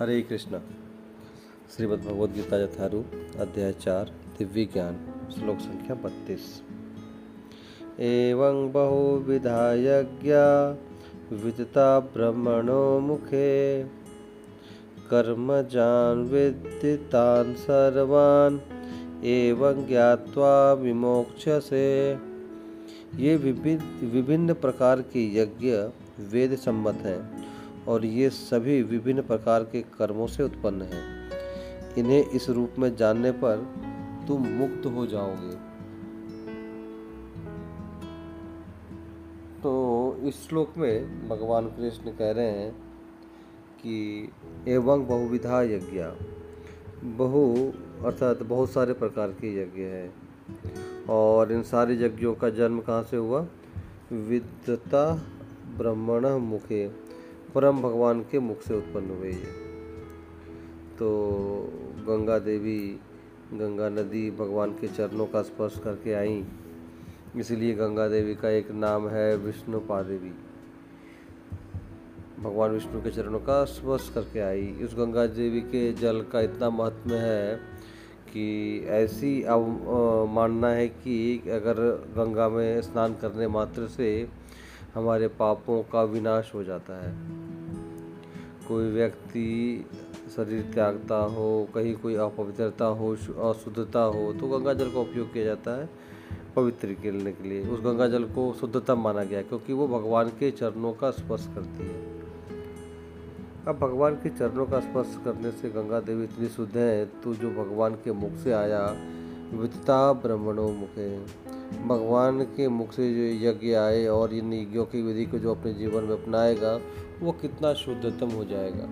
हरे कृष्ण। श्रीमद् भगवद गीता यथारू, अध्याय चार, दिव्य ज्ञान, श्लोक संख्या बत्तीस। एवं बहुविधा यज्ञा विदिता ब्रह्मणो मुखे कर्मजान विदितान सर्वान, एवं ज्ञात्वा विमोक्ष से ये विभिन्न विभिन्न प्रकार के यज्ञ वेद सम्मत हैं। और ये सभी विभिन्न प्रकार के कर्मों से उत्पन्न हैं। इन्हें इस रूप में जानने पर तुम मुक्त हो जाओगे। तो इस श्लोक में भगवान कृष्ण कह रहे हैं कि एवं बहुविधा यज्ञ। बहु अर्थात बहुत सारे प्रकार के यज्ञ हैं। और इन सारे यज्ञों का जन्म कहाँ से हुआ? विद्यता ब्रह्मण मुखे। परम भगवान के मुख से उत्पन्न हुए ये। तो गंगा देवी, गंगा नदी भगवान के चरणों का स्पर्श करके आई। इसलिए गंगा देवी का एक नाम है विष्णुपा देवी भगवान विष्णु के चरणों का स्पर्श करके आई। उस गंगा देवी के जल का इतना महत्व है कि ऐसी अब मानना है कि अगर गंगा में स्नान करने मात्र से हमारे पापों का विनाश हो जाता है। कोई व्यक्ति शरीर त्यागता हो, कहीं कोई अपवित्रता हो अशुद्धता हो तो गंगा जल का उपयोग किया जाता है पवित्र करने के लिए। उस गंगा जल को शुद्धतम माना गया क्योंकि वो भगवान के चरणों का स्पर्श करती है। अब भगवान के चरणों का स्पर्श करने से गंगा देवी इतनी शुद्ध है तो जो भगवान के मुख से आया, विदता ब्रह्मणों मुखे। भगवान के मुख से जो यज्ञ आए और इन यज्ञों की विधि को जो अपने जीवन में अपनाएगा, वो कितना शुद्धतम हो जाएगा।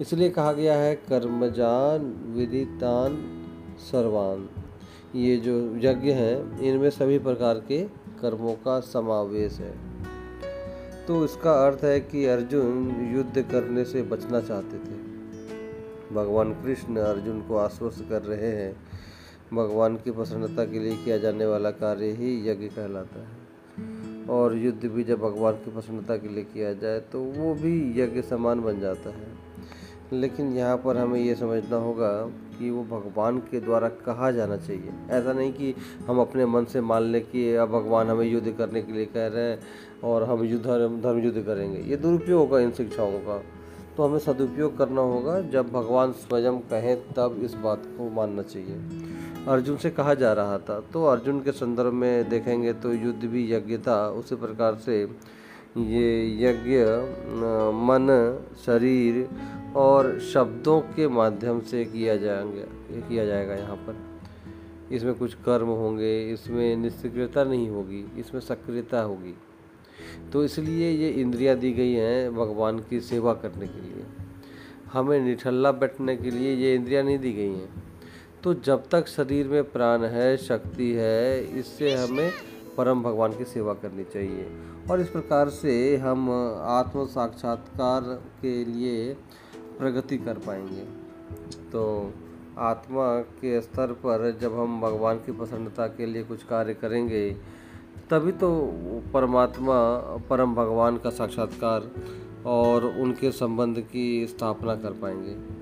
इसलिए कहा गया है, कर्मजान विदितान सर्वान। ये जो यज्ञ हैं, इनमें सभी प्रकार के कर्मों का समावेश है। तो इसका अर्थ है कि अर्जुन युद्ध करने से बचना चाहते थे। भगवान कृष्ण अर्जुन को आश्वस्त कर रहे हैं भगवान की प्रसन्नता के लिए किया जाने वाला कार्य ही यज्ञ कहलाता है। और युद्ध भी जब भगवान की प्रसन्नता के लिए किया जाए तो वो भी यज्ञ समान बन जाता है। लेकिन यहाँ पर हमें ये समझना होगा कि वो भगवान के द्वारा कहा जाना चाहिए। ऐसा नहीं कि हम अपने मन से मान लें कि अब भगवान हमें युद्ध करने के लिए कह रहे हैं और हम युद्ध धर्म युद्ध करेंगे। ये दुरुपयोग होगा इन शिक्षाओं का। तो हमें सदुपयोग करना होगा। जब भगवान स्वयं कहें, तब इस बात को मानना चाहिए। अर्जुन से कहा जा रहा था। तो अर्जुन के संदर्भ में देखेंगे तो युद्ध भी यज्ञ था। उसी प्रकार से ये यज्ञ मन, शरीर और शब्दों के माध्यम से किया जाएँगे किया जाएगा यहाँ पर। इसमें कुछ कर्म होंगे, इसमें निष्क्रियता नहीं होगी, इसमें सक्रियता होगी। तो इसलिए ये इंद्रियाँ दी गई हैं भगवान की सेवा करने के लिए। हमें निठल्ला बैठने के लिए ये इंद्रियाँ नहीं दी गई हैं। तो जब तक शरीर में प्राण है, शक्ति है, इससे हमें परम भगवान की सेवा करनी चाहिए। और इस प्रकार से हम आत्म साक्षात्कार के लिए प्रगति कर पाएँगे। तो आत्मा के स्तर पर जब हम भगवान की प्रसन्नता के लिए कुछ कार्य करेंगे, तभी तो परमात्मा परम भगवान का साक्षात्कार और उनके संबंध की स्थापना कर पाएँगे।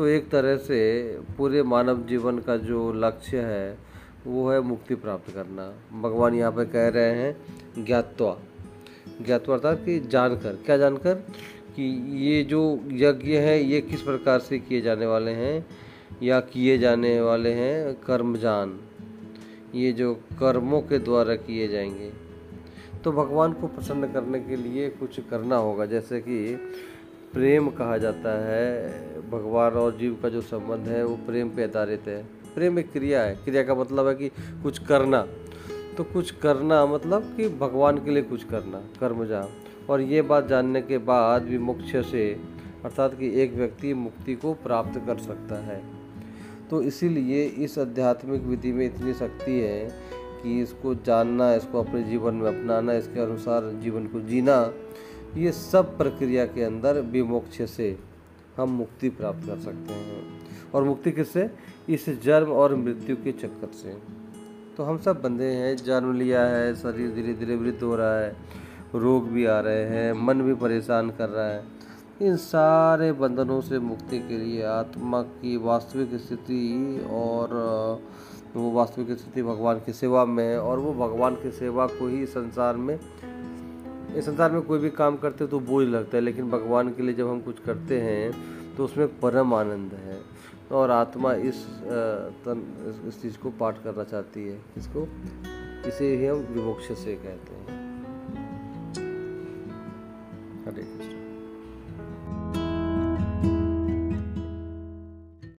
तो एक तरह से पूरे मानव जीवन का जो लक्ष्य है, वो है मुक्ति प्राप्त करना। भगवान यहाँ पे कह रहे हैं, ज्ञातवा। ज्ञातवा अर्थात कि जानकर। क्या जानकर? कि ये जो यज्ञ है, ये किस प्रकार से किए जाने वाले हैं? या किए जाने वाले हैं कर्मजान। ये जो कर्मों के द्वारा किए जाएँगे। तो भगवान को प्रसन्न करने के लिए कुछ करना होगा। जैसे कि प्रेम कहा जाता है, भगवान और जीव का जो संबंध है, वो प्रेम पे आधारित है। प्रेम एक क्रिया है। क्रिया का मतलब है कि कुछ करना। तो कुछ करना मतलब कि भगवान के लिए कुछ करना, कर्म जा और ये बात जानने के बाद भी मोक्ष से, अर्थात कि एक व्यक्ति मुक्ति को प्राप्त कर सकता है। तो इसीलिए इस आध्यात्मिक विधि में इतनी शक्ति है कि इसको जानना, इसको अपने जीवन में अपनाना, इसके अनुसार जीवन को जीना ये सब प्रक्रिया के अंदर विमोक्ष से हम मुक्ति प्राप्त कर सकते हैं। और मुक्ति किससे? इस जन्म और मृत्यु के चक्कर से। तो हम सब बंदे हैं, जन्म लिया है, शरीर धीरे धीरे वृद्ध हो रहा है, रोग भी आ रहे हैं, मन भी परेशान कर रहा है। इन सारे बंधनों से मुक्ति के लिए आत्मा की वास्तविक स्थिति और, वो वास्तविक स्थिति भगवान की सेवा में है और वो भगवान की सेवा को ही संसार में इस संसार में कोई भी काम करते तो बोझ लगता है, लेकिन भगवान के लिए जब हम कुछ करते हैं तो उसमें परम आनंद है। और आत्मा इस तन, इस चीज़ को पाठ करना चाहती है इसको इसे ही हम विमोक्ष से कहते हैं।